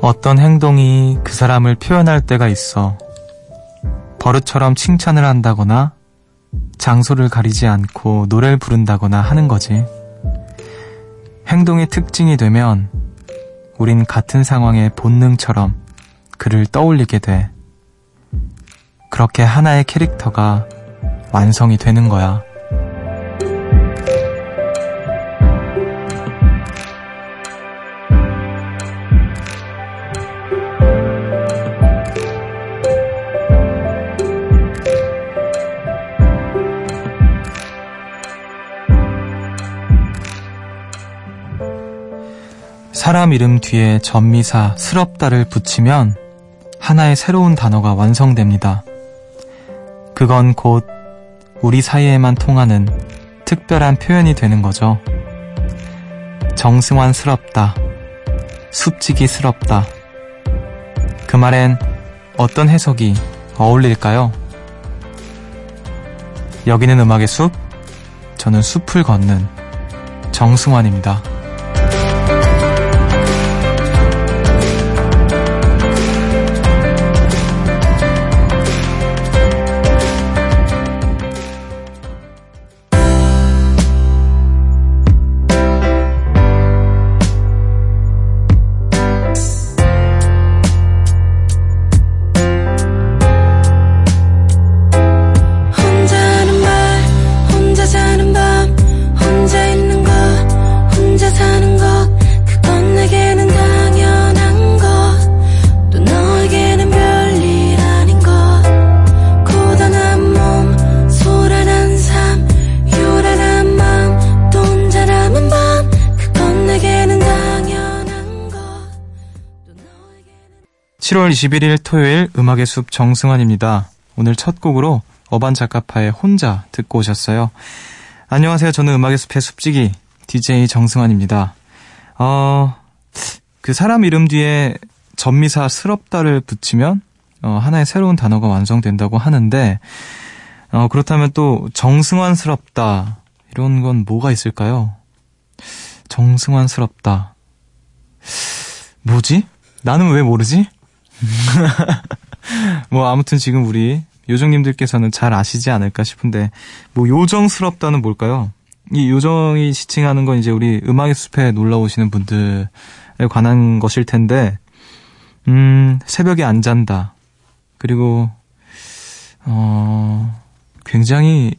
어떤 행동이 그 사람을 표현할 때가 있어. 버릇처럼 칭찬을 한다거나 장소를 가리지 않고 노래를 부른다거나 하는 거지. 행동의 특징이 되면 우린 같은 상황의 본능처럼 그를 떠올리게 돼. 그렇게 하나의 캐릭터가 완성이 되는 거야. 사람 이름 뒤에 전미사 스럽다를 붙이면 하나의 새로운 단어가 완성됩니다. 그건 곧 우리 사이에만 통하는 특별한 표현이 되는 거죠. 정승환스럽다. 숲지기스럽다. 그 말엔 어떤 해석이 어울릴까요? 여기는 음악의 숲, 저는 숲을 걷는 정승환입니다. (7월 21일) 토요일 음악의 숲 정승환입니다. 오늘 첫 곡으로 어반 작가파의 혼자 듣고 오셨어요. 안녕하세요. 저는 음악의 숲의 숲지기 DJ 정승환입니다. 어, 그 사람 이름 뒤에 전미사 스럽다를 붙이면 어, 하나의 새로운 단어가 완성된다고 하는데 어, 그렇다면 또 정승환스럽다 이런 건 뭐가 있을까요? 정승환스럽다. 뭐지? 나는 왜 모르지? 뭐 아무튼 지금 우리 요정님들께서는 잘 아시지 않을까 싶은데 뭐 요정스럽다는 뭘까요? 이 요정이 지칭하는 건 이제 우리 음악의 숲에 놀러 오시는 분들에 관한 것일 텐데 음 새벽에 안 잔다. 그리고 어 굉장히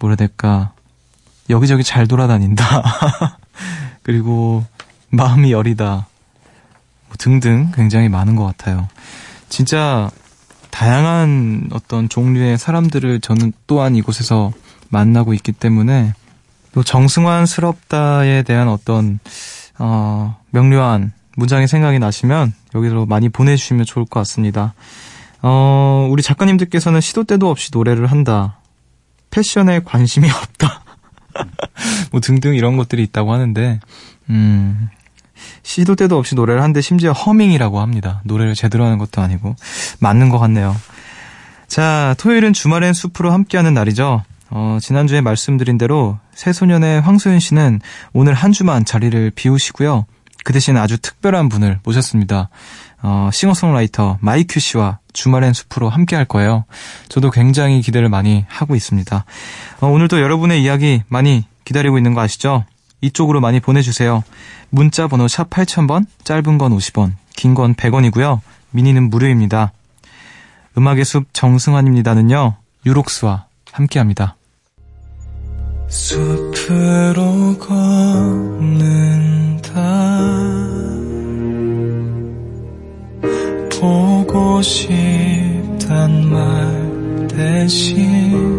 뭐라 해야 될까? 여기저기 잘 돌아다닌다. 그리고 마음이 여리다 뭐 등등 굉장히 많은 것 같아요. 진짜 다양한 어떤 종류의 사람들을 저는 또한 이곳에서 만나고 있기 때문에 또 정승환스럽다에 대한 어떤 어, 명료한 문장의 생각이 나시면 여기로 많이 보내주시면 좋을 것 같습니다. 어, 우리 작가님들께서는 시도 때도 없이 노래를 한다. 패션에 관심이 없다. 뭐 등등 이런 것들이 있다고 하는데, 음, 시도 때도 없이 노래를 하는데 심지어 허밍이라고 합니다. 노래를 제대로 하는 것도 아니고 맞는 것 같네요. 자, 토요일은 주말엔 숲으로 함께하는 날이죠. 어, 지난주에 말씀드린 대로 새소년의 황소윤 씨는 오늘 한 주만 자리를 비우시고요. 그 대신 아주 특별한 분을 모셨습니다. 어, 싱어송라이터 마이큐 씨와 주말엔 숲으로 함께 할 거예요. 저도 굉장히 기대를 많이 하고 있습니다. 어, 오늘도 여러분의 이야기 많이 기다리고 있는 거 아시죠? 이쪽으로 많이 보내주세요. 문자 번호 샵 8000번, 짧은 건 50원, 긴 건 100원이고요. 미니는 무료입니다. 음악의 숲 정승환입니다는요. 유록스와 함께합니다. 숲으로 걷는다 보고 싶단 말 대신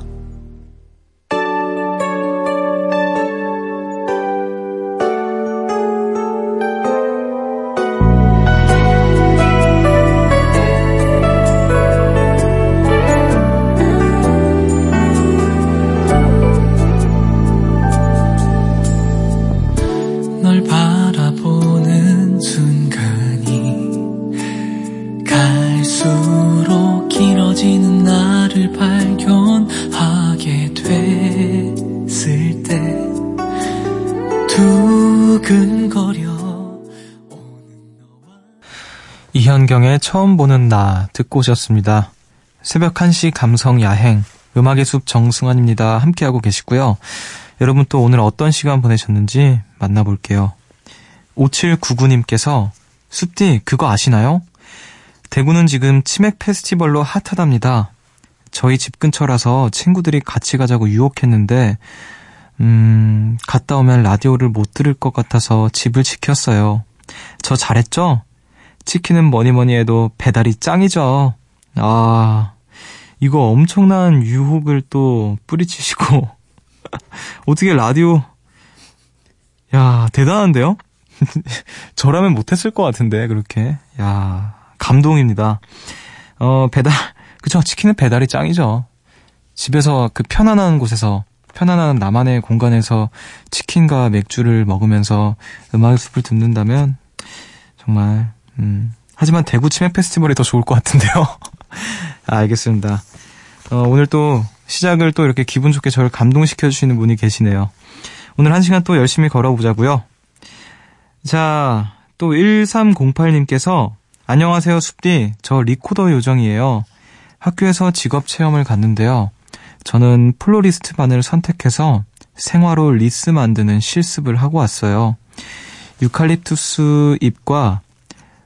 널 바라보는 순간이 갈수록 길어지는 나를 발견하게 됐을 때 두근거려 이현경의 처음 보는 나 듣고 오셨습니다. 새벽 1시 감성 야행 음악의 숲 정승환입니다. 함께하고 계시고요. 여러분 또 오늘 어떤 시간 보내셨는지 만나볼게요. 5799님께서 숲디 그거 아시나요? 대구는 지금 치맥 페스티벌로 핫하답니다. 저희 집 근처라서 친구들이 같이 가자고 유혹했는데 음, 갔다 오면 라디오를 못 들을 것 같아서 집을 지켰어요. 저 잘했죠? 치킨은 뭐니 뭐니 해도 배달이 짱이죠. 아, 이거 엄청난 유혹을 또 뿌리치시고, 어떻게 라디오, 야, 대단한데요? 저라면 못했을 것 같은데, 그렇게. 야, 감동입니다. 어, 배달, 그쵸, 치킨은 배달이 짱이죠. 집에서 그 편안한 곳에서, 편안한 나만의 공간에서 치킨과 맥주를 먹으면서 음악의 숲을 듣는다면, 정말, 음, 하지만 대구 치맥 페스티벌이 더 좋을 것 같은데요. 아, 알겠습니다. 어, 오늘 또 시작을 또 이렇게 기분 좋게 저를 감동시켜 주시는 분이 계시네요. 오늘 한 시간 또 열심히 걸어보자고요. 자, 또 1308님께서 안녕하세요, 숲디. 저 리코더 요정이에요. 학교에서 직업 체험을 갔는데요. 저는 플로리스트 반을 선택해서 생화로 리스 만드는 실습을 하고 왔어요. 유칼립투스 잎과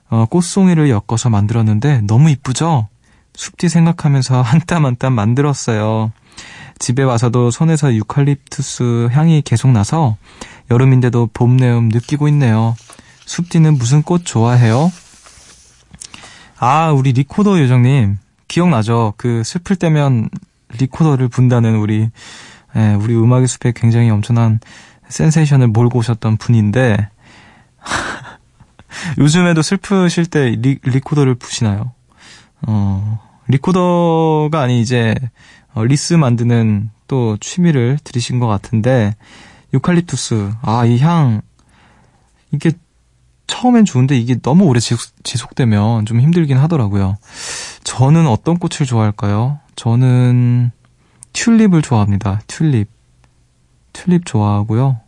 어, 꽃송이를 엮어서 만들었는데 너무 이쁘죠? 숲디 생각하면서 한 땀 한 땀 만들었어요. 집에 와서도 손에서 유칼립투스 향이 계속 나서 여름인데도 봄 내음 느끼고 있네요. 숲디는 무슨 꽃 좋아해요? 아, 우리 리코더 요정님. 기억나죠? 그 슬플 때면 리코더를 분다는 우리, 예, 우리 음악의 숲에 굉장히 엄청난 센세이션을 몰고 오셨던 분인데, 요즘에도 슬프실 때 리, 리코더를 부시나요? 어, 리코더가 아닌 이제 어, 리스 만드는 또 취미를 들이신 것 같은데 유칼립투스 아 이 향 이게 처음엔 좋은데 이게 너무 오래 지속, 되면좀 힘들긴 하더라고요. 저는 어떤 꽃을 좋아할까요? 저는 튤립을 좋아합니다. 튤립. 튤립 좋아하고요.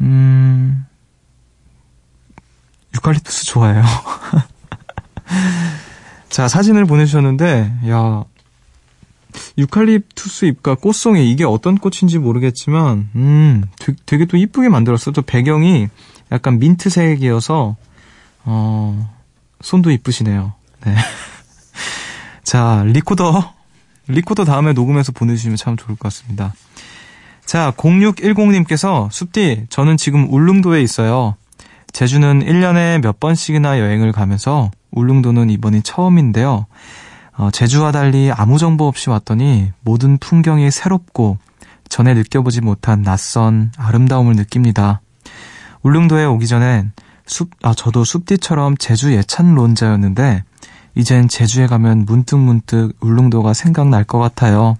음, 유칼립투스 좋아해요. 자, 사진을 보내주셨는데, 야, 유칼립투스 잎과 꽃송이, 이게 어떤 꽃인지 모르겠지만, 음, 되게, 또 이쁘게 만들었어. 또 배경이 약간 민트색이어서, 어, 손도 이쁘시네요. 네. 자, 리코더. 리코더 다음에 녹음해서 보내주시면 참 좋을 것 같습니다. 자, 0610님께서, 숲디, 저는 지금 울릉도에 있어요. 제주는 1년에 몇 번씩이나 여행을 가면서 울릉도는 이번이 처음인데요. 어, 제주와 달리 아무 정보 없이 왔더니 모든 풍경이 새롭고 전에 느껴보지 못한 낯선 아름다움을 느낍니다. 울릉도에 오기 전엔 숲, 아, 저도 숲디처럼 제주 예찬론자였는데, 이젠 제주에 가면 문득문득 울릉도가 생각날 것 같아요.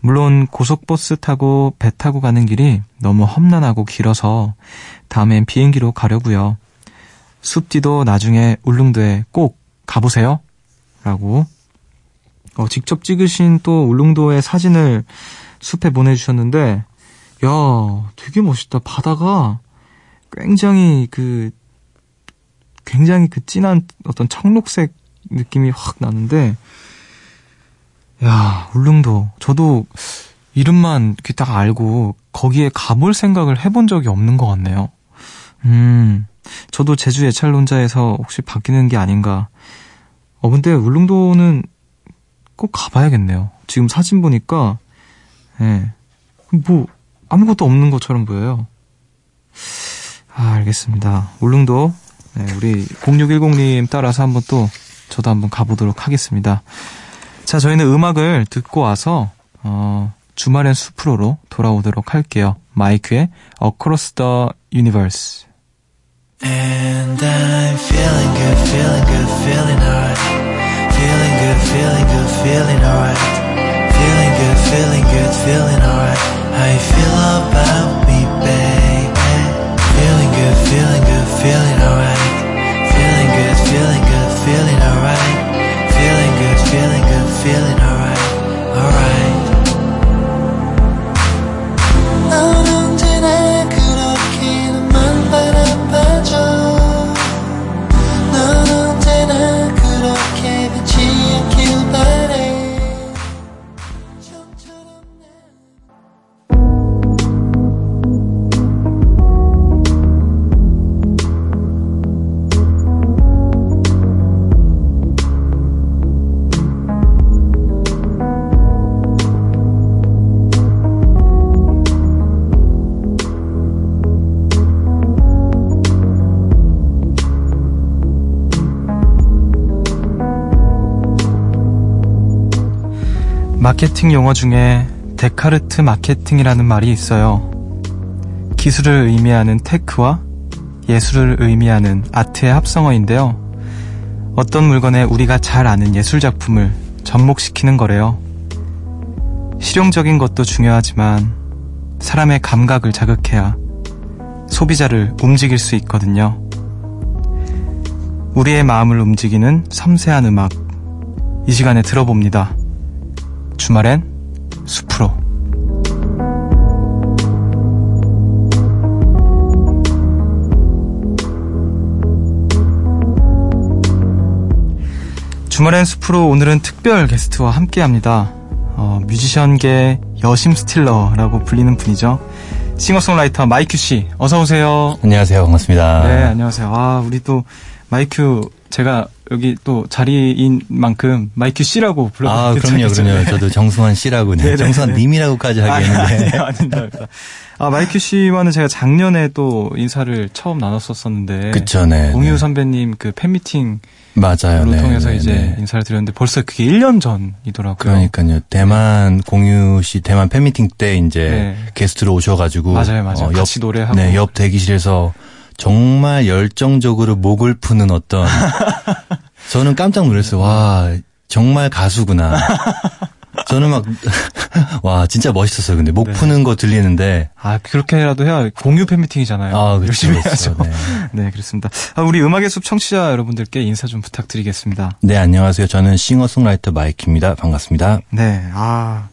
물론 고속버스 타고 배 타고 가는 길이 너무 험난하고 길어서 다음엔 비행기로 가려고요. 숲디도 나중에 울릉도에 꼭 가보세요. 라고 어, 직접 찍으신 또 울릉도의 사진을 숲에 보내주셨는데 야 되게 멋있다. 바다가 굉장히 그 굉장히 그 진한 어떤 청록색 느낌이 확 나는데 야 울릉도 저도 이름만 이렇게 딱 알고 거기에 가볼 생각을 해본 적이 없는 것 같네요. 음 저도 제주 예찰론자에서 혹시 바뀌는 게 아닌가. 어, 근데 울릉도는 꼭 가봐야겠네요. 지금 사진 보니까, 예. 뭐, 아무것도 없는 것처럼 보여요. 아, 알겠습니다. 울릉도, 네, 우리 0610님 따라서 한번 또, 저도 한번 가보도록 하겠습니다. 자, 저희는 음악을 듣고 와서, 어, 주말엔 숲으로로 돌아오도록 할게요. 마이크의 Across the Universe. And I'm feeling good, feeling good, feeling alright. Feeling good, feeling good, feeling alright. Feeling good, feeling good, feeling alright. How you feel about me, baby? Feeling good, feeling good, feeling alright. Feeling good, feeling good, feeling alright. 마케팅 용어 중에 데카르트 마케팅이라는 말이 있어요. 기술을 의미하는 테크와 예술을 의미하는 아트의 합성어인데요. 어떤 물건에 우리가 잘 아는 예술 작품을 접목시키는 거래요. 실용적인 것도 중요하지만 사람의 감각을 자극해야 소비자를 움직일 수 있거든요. 우리의 마음을 움직이는 섬세한 음악. 이 시간에 들어봅니다. 주말엔 숲으로. 주말엔 숲으로 오늘은 특별 게스트와 함께 합니다. 어, 뮤지션계 여심 스틸러라고 불리는 분이죠. 싱어송라이터 마이큐 씨, 어서 오세요. 안녕하세요, 반갑습니다. 네, 안녕하세요. 아, 우리 또 마이큐 제가 여기 또 자리인 만큼 마이큐 씨라고 불러드리죠. 아, 그럼요, 그럼요. 저도 정승환 씨라고, 네. 정승환 님이라고까지 하겠는데. 아, 아닙니다. 아, 마이큐 씨와는 제가 작년에 또 인사를 처음 나눴었었는데. 그쵸, 네. 공유 네. 선배님 그 팬미팅. 맞아요, 네, 통해서 네, 이제 네. 인사를 드렸는데 벌써 그게 1년 전이더라고요. 그러니까요. 대만 공유 씨 대만 팬미팅 때 이제 네. 게스트로 오셔가지고. 맞아요, 맞아요. 어, 같이 노래하고. 네, 옆 대기실에서 정말 열정적으로 목을 푸는 어떤. 저는 깜짝 놀랐어요. 와, 정말 가수구나. 저는 막, 와, 진짜 멋있었어요. 근데 목 네. 푸는 거 들리는데. 아, 그렇게라도 해야 공유 팬미팅이잖아요. 아, 그렇죠, 열심히 그렇죠. 해야죠. 네. 네, 그렇습니다. 아, 우리 음악의 숲 청취자 여러분들께 인사 좀 부탁드리겠습니다. 네, 안녕하세요. 저는 싱어송라이터 마이큐입니다. 반갑습니다. 네, 아,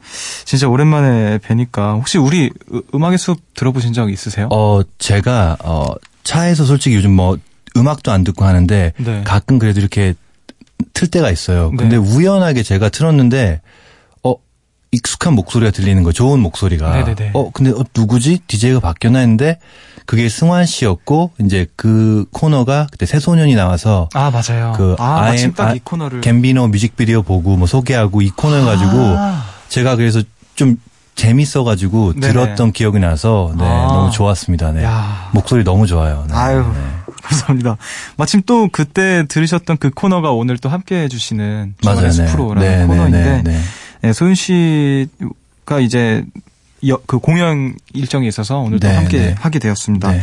진짜 오랜만에 뵈니까 혹시 우리 으- 음악의 숲 들어보신 적 있으세요? 어, 제가, 어, 차에서 솔직히 요즘 뭐, 음악도 안 듣고 하는데, 네. 가끔 그래도 이렇게 틀 때가 있어요. 근데 네. 우연하게 제가 틀었는데, 어, 익숙한 목소리가 들리는 거, 좋은 목소리가. 네네네. 어, 근데 어, 누구지? DJ가 바뀌었나 했는데, 그게 승환 씨였고, 이제 그 코너가 그때 새소년이 나와서, 아, 맞아요. 그 아, I 마침 am- 딱 아, 이 코너를. 갬비노 뮤직비디오 보고 뭐 소개하고 이 코너여가지고, 아, 제가 그래서 좀 재밌어가지고 네네. 들었던 기억이 나서, 네, 아. 너무 좋았습니다. 네. 야. 목소리 너무 좋아요. 네. 아유. 네. 감사합니다. 마침 또 그때 들으셨던 그 코너가 오늘 또 함께 해주시는 주말의 맞아요. 숲으로라는 네, 네, 코너인데, 네, 네. 네, 소윤 씨가 이제 여- 그 공연 일정이 있어서 오늘 또 네, 함께 네. 하게 되었습니다. 네.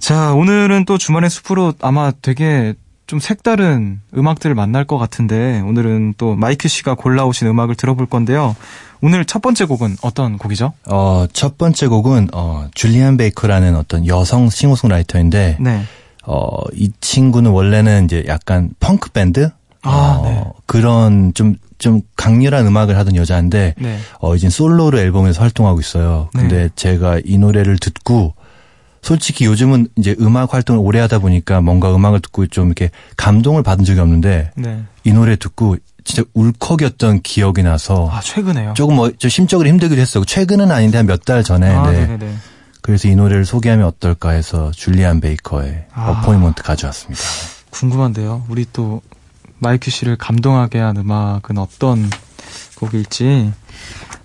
자, 오늘은 또 주말의 숲으로 아마 되게 좀 색다른 음악들을 만날 것 같은데 오늘은 또 마이크 씨가 골라오신 음악을 들어볼 건데요. 오늘 첫 번째 곡은 어떤 곡이죠? 어, 첫 번째 곡은, 어, 줄리안 베이커라는 어떤 여성 싱어송라이터인데, 네. 어, 이 친구는 원래는 이제 약간 펑크 밴드? 아, 어, 네. 그런 좀, 좀 강렬한 음악을 하던 여자인데, 네. 어, 이제 솔로로 앨범에서 활동하고 있어요. 근데 네. 제가 이 노래를 듣고, 솔직히 요즘은 이제 음악 활동을 오래 하다 보니까 뭔가 음악을 듣고 좀 이렇게 감동을 받은 적이 없는데, 네. 이 노래 듣고 진짜 울컥였던 기억이 나서, 아, 최근에요. 조금 뭐, 좀 심적으로 힘들기도 했어요. 최근은 아닌데 한 몇 달 전에. 아, 네. 네네네. 그래서 이 노래를 소개하면 어떨까 해서 줄리안 베이커의 아. Appointment 가져왔습니다. 궁금한데요. 우리 또 마이큐 씨를 감동하게 한 음악은 어떤 곡일지.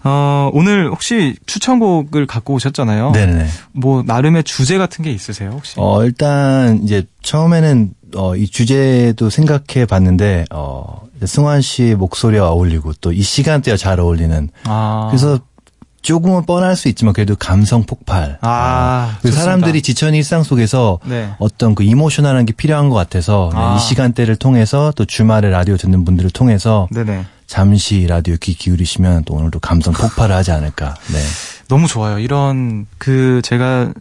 어, 오늘 혹시 추천곡을 갖고 오셨잖아요. 네네. 뭐 나름의 주제 같은 게 있으세요, 혹시? 어, 일단 이제 처음에는 어, 이 주제도 생각해 봤는데, 어, 승환 씨의 목소리와 어울리고 또 이 시간대와 잘 어울리는. 아. 그래서 조금은 뻔할 수 있지만 그래도 감성 폭발. 아, 그 좋습니다. 사람들이 지쳐있는 일상 속에서 네. 어떤 그 이모셔널한 게 필요한 것 같아서 네, 아. 이 시간대를 통해서 또 주말에 라디오 듣는 분들을 통해서 네네. 잠시 라디오 귀 기울이시면 또 오늘도 감성 폭발을 하지 않을까. 네. 너무 좋아요. 이런 그 제가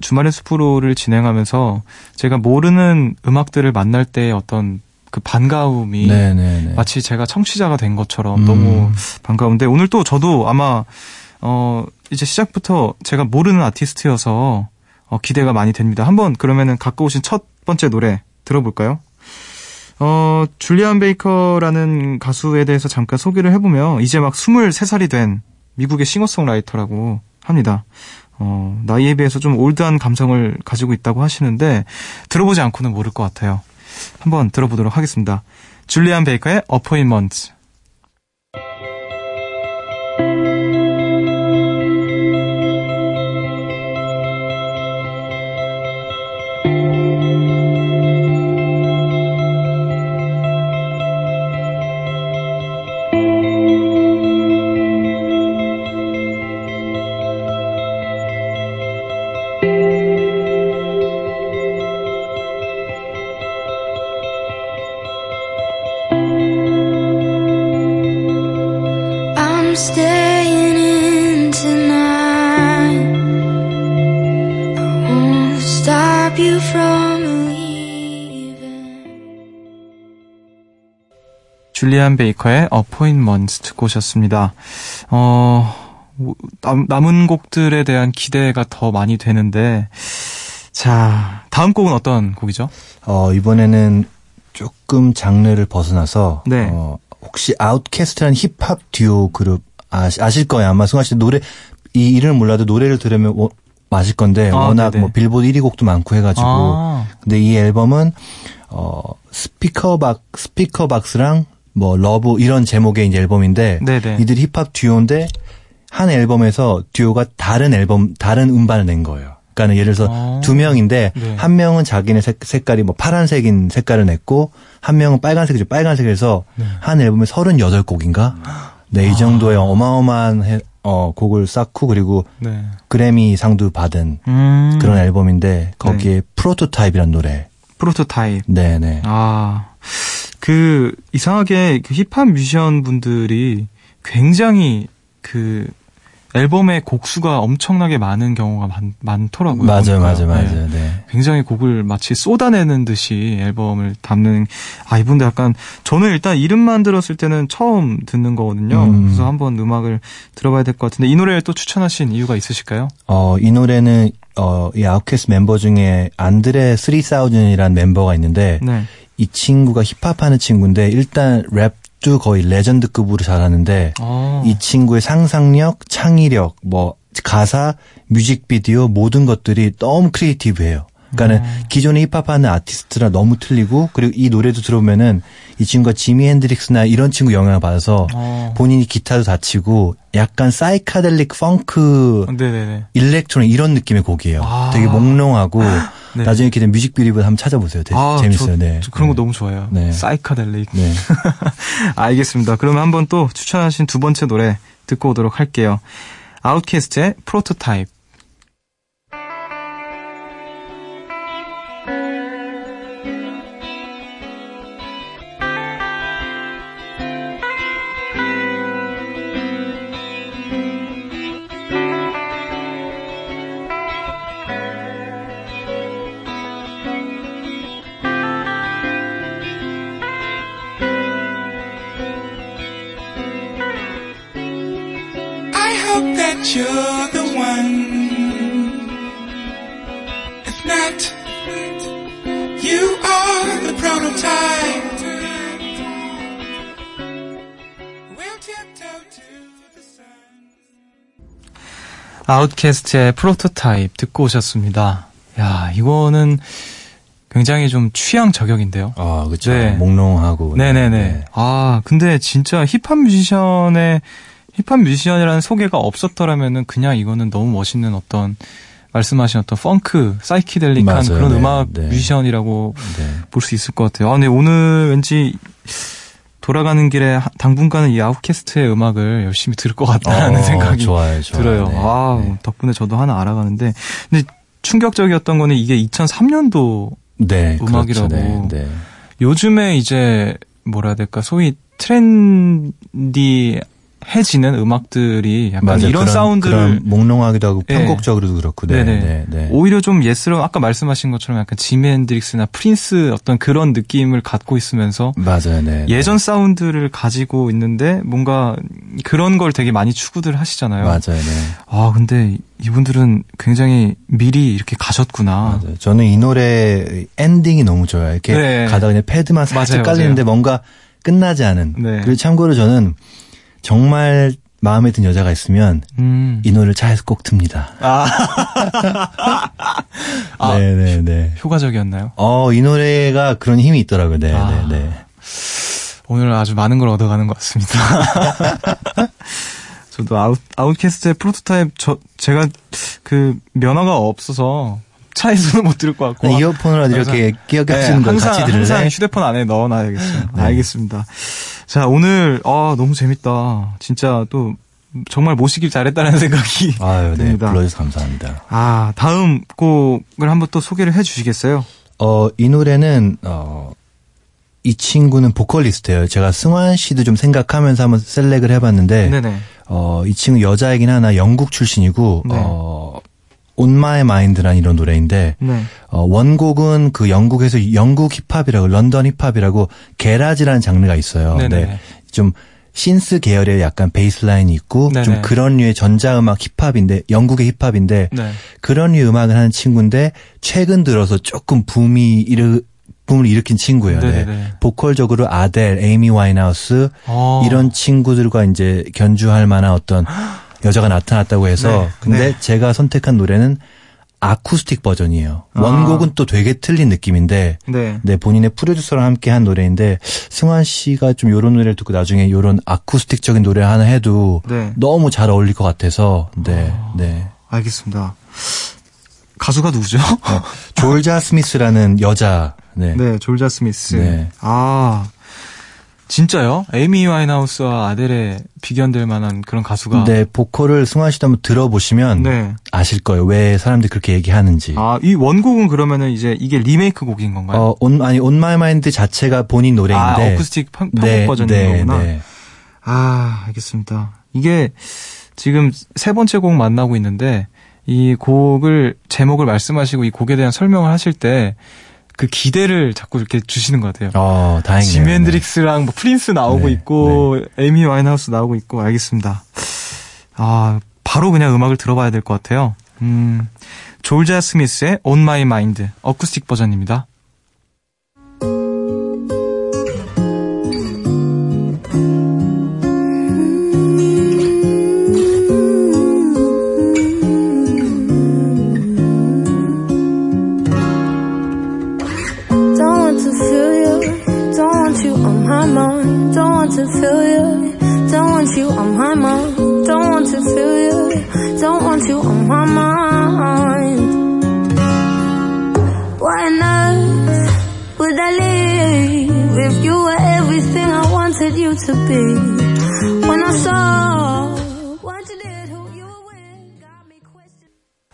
주말의 숲으로를 진행하면서 제가 모르는 음악들을 만날 때 어떤 그 반가움이 네네네. 마치 제가 청취자가 된 것처럼 음. 너무 반가운데 오늘 또 저도 아마 어 이제 시작부터 제가 모르는 아티스트여서 어 기대가 많이 됩니다. 한번 그러면은 갖고 오신 첫 번째 노래 들어볼까요? 어 줄리안 베이커라는 가수에 대해서 잠깐 소개를 해보면 이제 막 23살이 된 미국의 싱어송라이터라고 합니다. 어 나이에 비해서 좀 올드한 감성을 가지고 있다고 하시는데 들어보지 않고는 모를 것 같아요. 한번 들어보도록 하겠습니다. 줄리안 베이커의 어포인먼트. 줄리안 베이커의 Appointment 듣고 오셨습니다. 어, 뭐, 남, 남은 곡들에 대한 기대가 더 많이 되는데, 자, 다음 곡은 어떤 곡이죠? 어, 이번에는 조금 장르를 벗어나서 네. 어, 혹시 아웃캐스트라는 힙합 듀오 그룹 아시, 아실 거예요. 아마 승환 씨 노래 이 이름을 몰라도 노래를 들으면 워- 아실 건데 아, 워낙 네네. 뭐 빌보드 1위 곡도 많고 해가지고 아. 근데 이 앨범은 어 Speaker Bo- Speakerboxxx랑 뭐 Love 이런 제목의 이제 앨범인데 네네. 이들이 힙합 듀오인데 한 앨범에서 듀오가 다른 앨범 다른 음반을 낸 거예요. 그러니까 예를 들어서 아. 두 명인데 네. 한 명은 자기네 색, 색깔이 뭐 파란색인 색깔을 냈고 한 명은 빨간색이죠. 빨간색에서 네. 한 앨범에 38곡인가? 네, 이 정도의 어마어마한 해- 어, 곡을 쌓고 그리고 네. 그래미 상도 받은 음. 그런 앨범인데 거기에 프로토타입이란 노래. 프로토타입. 네, 네. 아, 그, 이상하게 그 힙합 뮤지션 분들이 굉장히 그 앨범의 곡수가 엄청나게 많은 경우가 많, 많더라고요. 맞아요. 맞아요, 맞아요. 네. 네. 굉장히 곡을 마치 쏟아내는 듯이 앨범을 담는 아 이분들 약간 저는 일단 이름만 들었을 때는 처음 듣는 거거든요. 음. 그래서 한번 음악을 들어봐야 될 것 같은데 이 노래를 또 추천하신 이유가 있으실까요? 어, 이 노래는 어, 이 아웃캐스트 멤버 중에 안드레 3000이라는 멤버가 있는데 네. 이 친구가 힙합하는 친구인데 일단 랩도 거의 레전드급으로 잘하는데 어. 이 친구의 상상력, 창의력, 뭐 가사, 뮤직비디오 모든 것들이 너무 creative해요. 그러니까는 음. 기존의 힙합하는 아티스트랑 너무 틀리고 그리고 이 노래도 들어보면은 이 친구가 지미 핸드릭스나 이런 친구 영향을 받아서 어. 본인이 기타도 다 치고 약간 사이카델릭 펑크 네네네. electronic 이런 느낌의 곡이에요. 아. 되게 몽롱하고 네. 나중에 이렇게 된 뮤직비디오 한번 찾아보세요. 되게 아, 재밌어요. 저, 네. 저 그런 거 네. 너무 좋아요. 네. 사이카델릭. 네. 알겠습니다. 그러면 한번 또 추천하신 두 번째 노래 듣고 오도록 할게요. 아웃캐스트의 프로토타입. 아웃캐스트의 프로토타입 듣고 오셨습니다. 야, 이거는 굉장히 좀 취향 저격인데요. 아, 그렇죠. 네. 몽롱하고. 네네 네. 아, 근데 진짜 힙합 뮤지션의 힙합 뮤지션이라는 소개가 없었더라면은 그냥 이거는 너무 멋있는 어떤 말씀하신 어떤 펑크, 사이키델릭한 맞아요. 그런 네, 음악 네. 뮤지션이라고 네. 볼수 있을 것 같아요. 아, 네, 오늘 왠지 돌아가는 길에 하- 당분간은 이 아웃캐스트의 음악을 열심히 들을 것 같다는 어, 생각이 좋아요, 좋아요. 들어요. 네, 아, 네. 덕분에 저도 하나 알아가는데. 근데 충격적이었던 거는 이게 2003년도 네, 음악이라고. 그렇죠. 네, 네. 요즘에 이제 뭐라 해야 될까 소위 트렌디 해지는 음악들이 약간 맞아요. 이런 그런, 사운드를 그런 몽롱하기도 하고 네. 편곡적으로도 그렇고. 네, 네네. 네, 네. 오히려 좀 예스러운 아까 말씀하신 것처럼 약간 지미 핸드릭스나 프린스 어떤 그런 느낌을 갖고 있으면서 맞아요. 네. 예전 사운드를 가지고 있는데 뭔가 그런 걸 되게 많이 추구들 네. 하시잖아요. 맞아요. 네. 아 근데 이분들은 굉장히 미리 이렇게 가셨구나. 맞아요. 저는 이 노래 엔딩이 너무 좋아요. 이렇게 네. 가다가 그냥 패드만 살짝 맞아요, 깔리는데 뭔가 끝나지 않은. 네. 그리고 참고로 저는 정말 마음에 든 여자가 있으면 음. 이 노래를 차에서 꼭 틉니다. 아. 아. 네네네. 효과적이었나요? 어, 이 노래가 그런 힘이 있더라고요. 네, 아. 네, 네. 오늘 아주 많은 걸 얻어가는 것 같습니다. 저도 아웃, 아웃캐스트의 프로토타입, 저, 제가 그 면허가 없어서 차에서는 못 들을 것 같고. 네, 이어폰으로 이렇게 끼어끼 하시는 거 항상, 같이 들을래? 항상 휴대폰 안에 넣어놔야겠어요. 네. 알겠습니다. 자, 오늘, 아, 너무 재밌다. 진짜 또, 정말 모시길 잘했다는 생각이 아유, 네. 듭니다. 불러주셔서 감사합니다. 아, 다음 곡을 한번 또 소개를 해 주시겠어요? 어, 이 노래는, 어, 이 친구는 보컬리스트예요. 제가 승환 씨도 좀 생각하면서 한번 셀렉을 해봤는데 네네. 어, 이 친구 여자이긴 하나 영국 출신이고 네. 어, On My Mind라는 이런 노래인데 네. 어, 원곡은 그 영국에서 영국 힙합이라고 런던 힙합이라고 게라지라는 장르가 있어요. 네네. 네. 좀 신스 계열의 약간 베이스라인이 있고 네네. 좀 그런 류의 전자음악 힙합인데 영국의 힙합인데 네. 그런 류 음악을 하는 친구인데 최근 들어서 조금 붐이 일으 붐을 일으킨 친구예요. 네. 네네네. 보컬적으로 아델, 에이미 와인하우스 어. 이런 친구들과 이제 견주할 만한 어떤 여자가 나타났다고 해서 네, 근데 네. 제가 선택한 노래는 아쿠스틱 버전이에요. 아. 원곡은 또 되게 틀린 느낌인데 네. 네, 본인의 프로듀서랑 함께 한 노래인데 승환 씨가 좀 요런 노래를 듣고 나중에 요런 아쿠스틱적인 노래 하나 해도 네. 너무 잘 어울릴 것 같아서 네, 네. 알겠습니다. 가수가 누구죠? 조자 스미스라는 여자 네. 네, 조자 스미스. 네. 아, 진짜요? 에이미 와인하우스와 아델에 비견될 만한 그런 가수가. 네, 보컬을 승환 씨도 한번 들어보시면 네. 아실 거예요. 왜 사람들이 그렇게 얘기하는지. 아, 이 원곡은 그러면은 이제 이게 리메이크 곡인 건가요? 어, On, 아니, On My Mind 자체가 본인 노래인데. 아, 어쿠스틱 편, 편곡 네, 버전인 네, 거구나. 네. 아, 알겠습니다. 이게 지금 세 번째 곡 만나고 있는데 이 곡을 제목을 말씀하시고 이 곡에 대한 설명을 하실 때 그 기대를 자꾸 이렇게 주시는 것 같아요. 어, 다행이네요. 지미 핸드릭스랑 뭐 프린스 나오고 네, 있고 에이미 와인하우스 나오고 있고 알겠습니다. 아 바로 그냥 음악을 들어봐야 될 것 같아요. 음 졸자 스미스의 On My Mind 어쿠스틱 버전입니다.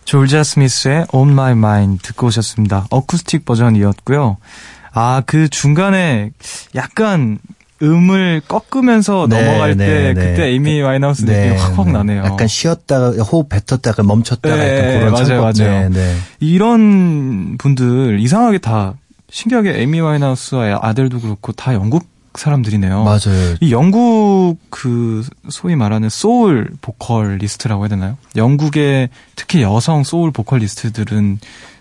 졸자 스미스의 On My Mind 듣고 오셨습니다. 어쿠스틱 버전이었고요. 아 그 중간에 약간 음을 꺾으면서 네, 넘어갈 네, 때 네. 그때 에이미 와인하우스 느낌이 확확 네. 나네요. 약간 쉬었다가 호흡 뱉었다가 멈췄다가 네, 약간 그런 맞아요. 맞아요. 네, 네. 이런 분들 이상하게 다 신기하게 에미 와인하우스와 아델도 그렇고 다 영국 사람들이네요. 맞아요. 이 영국 그 소위 말하는 소울 보컬리스트라고 해야 되나요? 영국의 특히 여성 소울 보컬리스트들은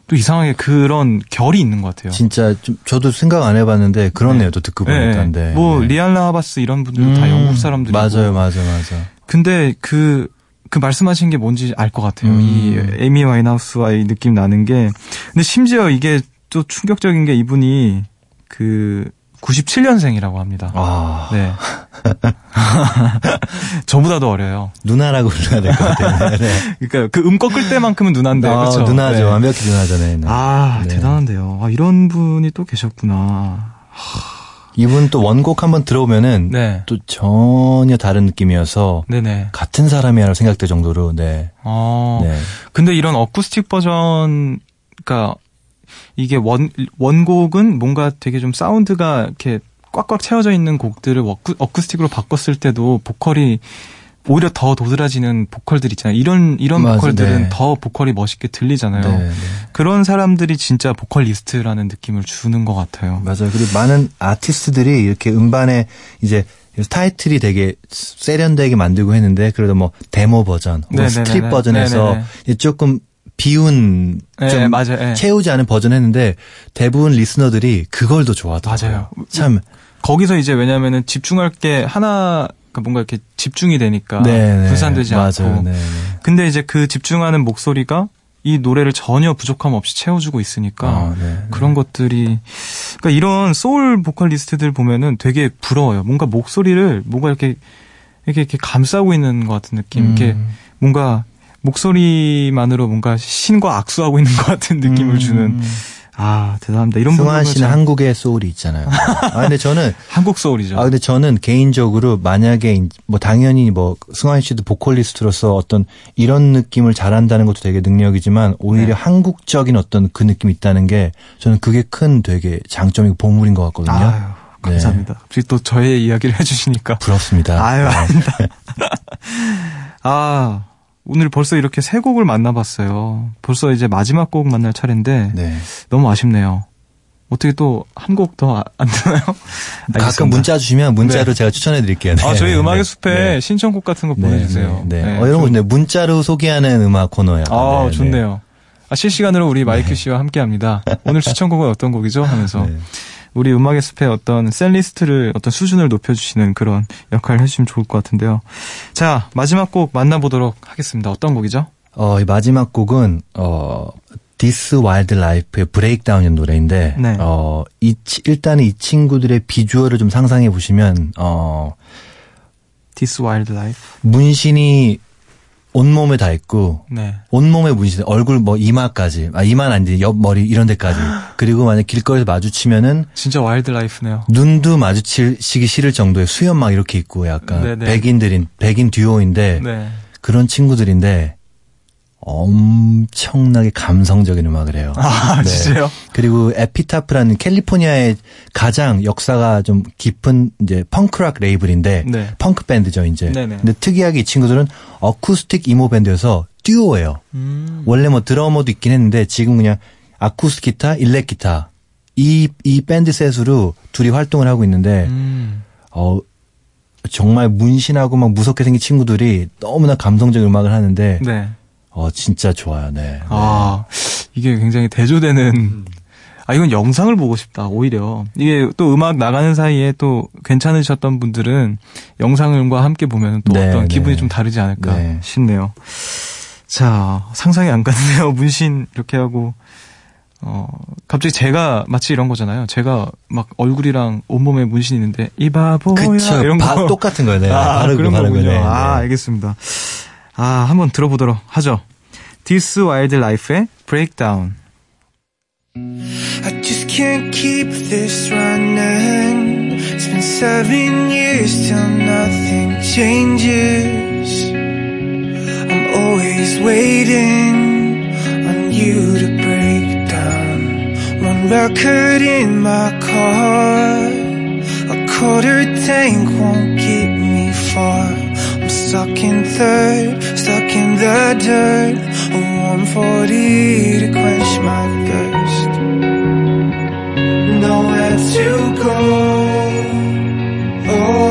또 이상하게 그런 결이 있는 것 같아요. 진짜 좀 저도 생각 안 해봤는데 그렇네요. 또 듣고 보니까. 네. 뭐 네. 리알라 하바스 이런 분들도 다 음, 영국 사람들이고 맞아요, 맞아요, 맞아요. 근데 그, 그 말씀하신 게 뭔지 알 것 같아요. 음. 이 에미 와인하우스와의 느낌 나는 게. 근데 심지어 이게 또 충격적인 게 이분이 그 97년생이라고 합니다. 아, 네. 저보다도 어려요. 누나라고 불러야 될 것 같아요. 네. 그러니까 그 음 꺾을 때만큼은 누나인데. 아, 그렇죠? 누나죠. 네. 완벽히 누나잖아요. 네. 아, 네. 대단한데요. 아, 이런 분이 또 계셨구나. 이분 또 원곡 한번 들어오면은 네. 또 전혀 다른 느낌이어서 네네. 같은 사람이라고 생각될 정도로 네. 어. 네. 근데 이런 어쿠스틱 버전, 그니까, 이게 원, 원곡은 뭔가 되게 좀 사운드가 이렇게 꽉꽉 채워져 있는 곡들을 어쿠, 어쿠스틱으로 바꿨을 때도 보컬이 오히려 더 도드라지는 보컬들 있잖아요. 이런, 이런 맞아, 보컬들은 네. 더 보컬이 멋있게 들리잖아요. 네, 네. 그런 사람들이 진짜 보컬리스트라는 느낌을 주는 것 같아요. 맞아요. 그리고 많은 아티스트들이 이렇게 음반에 이제 타이틀이 되게 세련되게 만들고 했는데 그래도 뭐 데모 버전, 뭐 네네네네. stripped 버전에서 네네네. 이제 조금 비운 네, 좀 맞아요. 네. 채우지 않은 버전 했는데 대부분 리스너들이 그걸 더 좋아하더라고요. 맞아요. 참 거기서 이제 왜냐면은 집중할 게 하나, 그러니까 뭔가 이렇게 집중이 되니까 네, 네. 분산되지 맞아요. 않고. 네, 네. 근데 이제 그 집중하는 목소리가 이 노래를 전혀 부족함 없이 채워주고 있으니까 아, 네. 그런 것들이 그러니까 이런 소울 보컬리스트들 보면은 되게 부러워요. 뭔가 목소리를 뭔가 이렇게 이렇게 이렇게 감싸고 있는 것 같은 느낌. 이렇게 음. 뭔가 목소리만으로 뭔가 신과 악수하고 있는 것 같은 느낌을 음. 주는 아 대단합니다. 이런 승환 씨는 참 한국의 소울이 있잖아요. 아 근데 저는 한국 소울이죠. 아 근데 저는 개인적으로 만약에 인- 뭐 당연히 뭐 승환 씨도 보컬리스트로서 어떤 이런 느낌을 잘한다는 것도 되게 능력이지만 오히려 네. 한국적인 어떤 그 느낌 이 있다는 게 저는 그게 큰 되게 장점이고 보물인 것 같거든요. 아유, 감사합니다. 갑자기 또 저의 이야기를 해주시니까. 부럽습니다. 아유, 네. 아닙니다. 아, 오늘 벌써 이렇게 세 곡을 만나봤어요. 벌써 이제 마지막 곡 만날 차례인데, 네. 너무 아쉽네요. 어떻게 또 한 곡 더 안 되나요? 가끔. 문자 주시면 문자로 네. 제가 추천해 드릴게요. 네. 아, 저희 네. 음악의 숲에 네. 신청곡 같은 거 네, 보내주세요. 네. 네. 네, 어, 이런 거 좀- 네, 문자로 소개하는 음악 코너예요. 아, 네, 네. 좋네요. 아, 실시간으로 우리 마이큐 씨와 함께 합니다. 오늘 추천곡은 어떤 곡이죠? 하면서. 네. 우리 음악의 숲의 어떤 set list를 어떤 수준을 높여주시는 그런 역할을 해주시면 좋을 것 같은데요. 자, 마지막 곡 만나보도록 하겠습니다. 어떤 곡이죠? 어, 이 마지막 곡은 어 This Wild Life의 Breakdown이라는 노래인데 네. 어, 이 치- 일단은 이 친구들의 비주얼을 좀 상상해 보시면 어 This Wild Life. 문신이 온몸에 다 있고 네. 온몸에 문신, 얼굴 뭐 이마까지, 아 이마는 아닌데 옆 머리 이런 데까지. 그리고 만약 길거리에서 마주치면은 진짜 wild life네요. 눈도 마주치기 싫을 정도의 수염 막 이렇게 있고 약간 네네. 백인들인 백인 듀오인데 네. 그런 친구들인데 엄청나게 감성적인 음악을 해요. 아, 네. 진짜요? 그리고 에피타프라는 캘리포니아의 가장 역사가 좀 깊은 이제 펑크락 레이블인데 네. 펑크 밴드죠 이제. 네네. 근데 특이하게 이 친구들은 어쿠스틱 emo 밴드여서 듀오예요. 음. 원래 뭐 드러머도 있긴 했는데 지금 그냥 아쿠스틱 기타, 일렉 기타 이 이 밴드 셋으로 둘이 활동을 하고 있는데 음. 어 정말 문신하고 막 무섭게 생긴 친구들이 너무나 감성적인 음악을 하는데 네. 어 진짜 좋아요. 네. 아, 이게 굉장히 대조되는, 아, 이건 영상을 보고 싶다, 오히려. 이게 또 음악 나가는 사이에 또 괜찮으셨던 분들은 영상과 함께 보면 또 네, 어떤 기분이 네. 좀 다르지 않을까 네. 싶네요. 자, 상상이 안 가는데요. 문신 이렇게 하고, 어, 갑자기 제가 마치 이런 거잖아요. 제가 막 얼굴이랑 온몸에 문신이 있는데, 이 바보야. 그쵸. 이런 바- 거. 똑같은 거예요. 네. 아, 바르고 그런 바르고, 거군요. 네, 네. 아, 알겠습니다. 아, 한번 들어보도록 하죠. This Wild Life의 Breakdown. I just can't keep this running. It's been seven years till nothing changes. I'm always waiting on you to break down. One record in my car, a quarter tank won't get me far. Stuck in third, stuck in the dirt. A 140 to quench my thirst nowhere to go. Oh.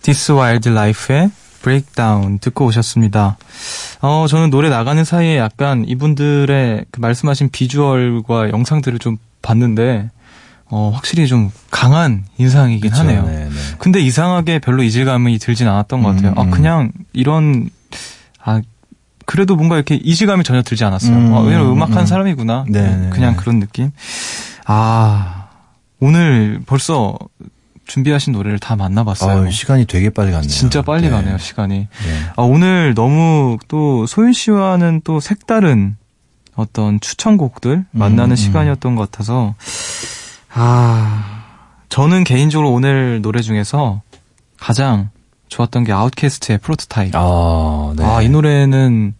This Wild Life의 Breakdown 듣고 오셨습니다. 어, 저는 노래 나가는 사이에 약간 이분들의 그 말씀하신 비주얼과 영상들을 좀 봤는데, 어, 확실히 좀 강한 인상이긴 그쵸, 하네요. 네, 네. 근데 이상하게 별로 이질감이 들진 않았던 것 같아요. 음, 아, 음. 그냥 이런, 아, 그래도 뭔가 이렇게 이질감이 전혀 들지 않았어요. 음, 아, 왜냐면 음, 음악하는 음. 사람이구나. 네, 네, 그냥 네. 그런 느낌. 아, 오늘 벌써 준비하신 노래를 다 만나봤어요. 어, 시간이 되게 빨리 갔네요. 진짜 빨리 네. 가네요, 시간이. 네. 아, 오늘 너무 또 소윤 씨와는 또 색다른 어떤 추천곡들 만나는 음. 시간이었던 것 같아서, 아, 저는 개인적으로 오늘 노래 중에서 가장 좋았던 게 아웃캐스트의 프로토타입. 아, 네. 아, 이 노래는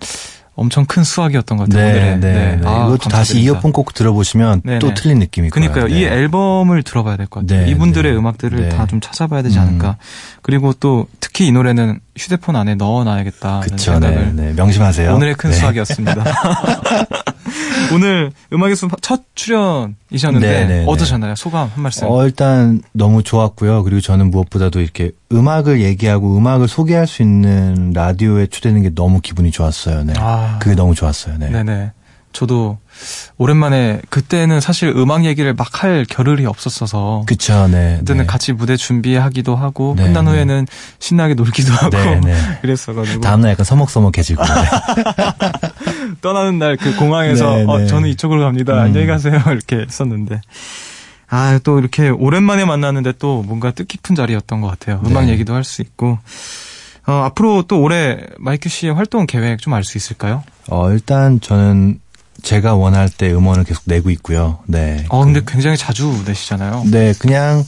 엄청 큰 수확이었던 것 같아요, 네, 오늘의. 네, 네. 아, 이것도 다시. 이어폰 꼭 들어보시면 네, 또 네. 틀린 거예요. 그니까요. 이 네. 앨범을 들어봐야 될 것 같아요. 네, 이분들의 네. 음악들을 네. 다좀 찾아봐야 되지 음. 않을까. 그리고 또 특히 이 노래는 휴대폰 안에 넣어놔야겠다. 그쵸, 생각을 네, 네. 명심하세요. 오늘의 큰 네. 수확이었습니다. 오늘 음악의 숲첫 출연이셨는데 네, 네, 네. 어떠셨나요? 소감 한 말씀. 어, 일단 너무 좋았고요. 그리고 저는 무엇보다도 이렇게 음악을 얘기하고 음악을 소개할 수 있는 라디오에 초대되는 게 너무 기분이 좋았어요. 네. 아. 그게 너무 좋았어요. 네. 네네. 저도 오랜만에 그때는 사실 음악 얘기를 막 할 겨를이 없었어서 그쵸, 네. 그때는 네. 같이 무대 준비하기도 하고 네, 끝난 네. 후에는 신나게 놀기도 하고 네, 네. 그랬어가지고 다음날 약간 서먹서먹해지고. 네. 떠나는 날 그 공항에서 네, 어, 네. 저는 이쪽으로 갑니다. 음. 안녕히 가세요. 이렇게 했었는데. 아, 또 이렇게 오랜만에 만났는데 또 뭔가 뜻깊은 자리였던 것 같아요. 음악 네. 얘기도 할 수 있고. 어, 앞으로 또 올해 마이큐 씨의 활동 계획 좀 알 수 있을까요? 어, 일단 저는 제가 원할 때 음원을 계속 내고 있고요. 네. 어, 근데 굉장히 자주 내시잖아요. 네, 그냥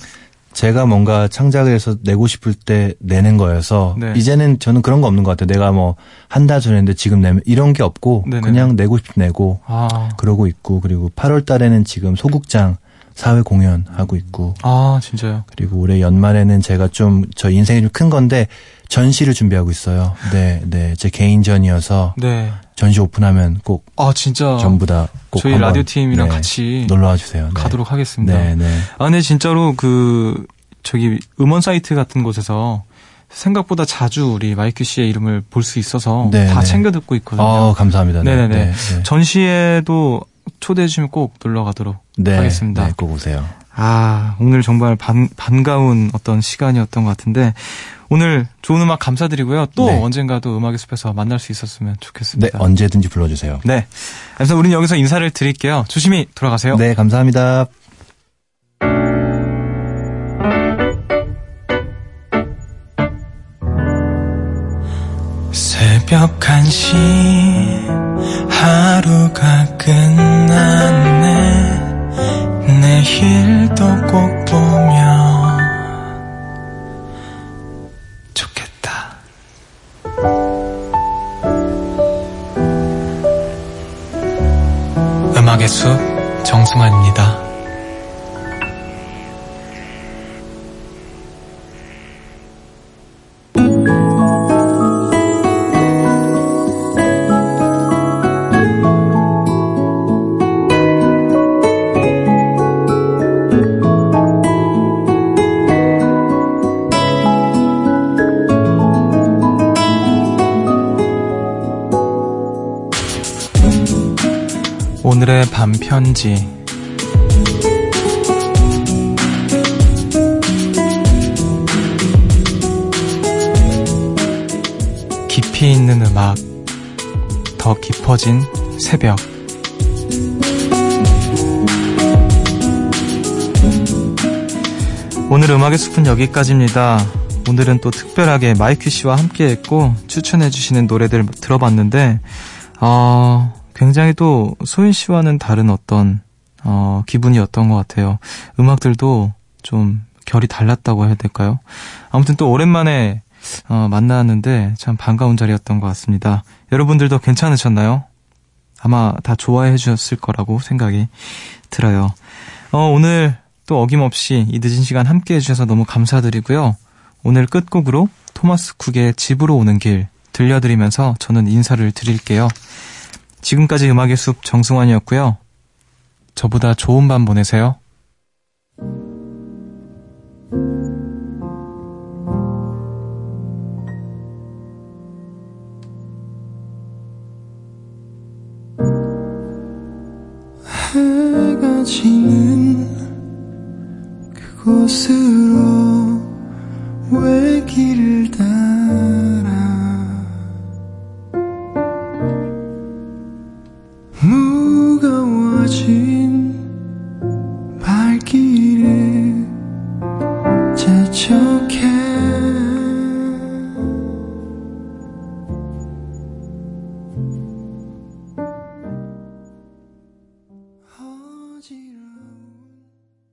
제가 뭔가 창작을 해서 내고 싶을 때 내는 거여서 네. 이제는 저는 그런 거 없는 것 같아요. 내가 뭐 한 달 전에 했는데 지금 내면 이런 게 없고 네네네. 그냥 내고 싶을 때 내고 아, 그러고 있고 그리고 8월 달에는 지금 소극장 사회 공연 하고 있고 아 진짜요? 그리고 올해 연말에는 제가 좀 저 인생이 좀 큰 건데 전시를 준비하고 있어요. 네, 네. 제 개인전이어서 네. 전시 오픈하면 꼭 아 진짜 전부 다 꼭 저희 라디오 팀이랑 네, 같이 놀러 와 주세요. 네. 가도록 하겠습니다. 네, 네. 아, 근데 진짜로 그, 저기, 음원 사이트 같은 곳에서 생각보다 자주 우리 마이큐 씨의 이름을 볼 수 있어서 네, 다 네. 챙겨 듣고 있거든요. 어, 감사합니다. 네, 네네 네. 네, 네. 전시회도 초대해 주시면 꼭 놀러 가도록 네, 하겠습니다. 네, 꼭 오세요. 아, 오늘 정말 반, 반가운 어떤 시간이었던 것 같은데, 오늘 좋은 음악 감사드리고요. 또 네. 언젠가 도 음악의 숲에서 만날 수 있었으면 네, 좋겠습니다. 언제든지 불러주세요. 네. 그래서 우리는 여기서 인사를 드릴게요. 조심히 돌아가세요. 네, 감사합니다. 새벽 1시 하루가 끝났네 내일도 꼭 보면 음악의 숲 정승환입니다 오늘의 반편지. 깊이 있는 음악, 더 깊어진 새벽. 오늘 음악의 숲은 여기까지입니다. 오늘은 또 특별하게 마이큐 씨와 함께 했고 추천해 주시는 노래들 들어봤는데, 어, 굉장히 또 소윤 씨와는 다른 어떤 어, 기분이었던 것 같아요. 음악들도 좀 결이 달랐다고 해야 될까요? 아무튼 또 오랜만에 어, 만나는데 참 반가운 자리였던 것 같습니다. 여러분들도 괜찮으셨나요? 아마 다 좋아해 주셨을 거라고 생각이 들어요. 어, 오늘 또 어김없이 이 늦은 시간 함께 해주셔서 너무 감사드리고요. 오늘 끝곡으로 토마스 쿡의 집으로 오는 길 들려드리면서 저는 인사를 드릴게요. 지금까지 음악의 숲 정승환이었고요. 저보다 좋은 밤 보내세요. 해가 지는 그곳으로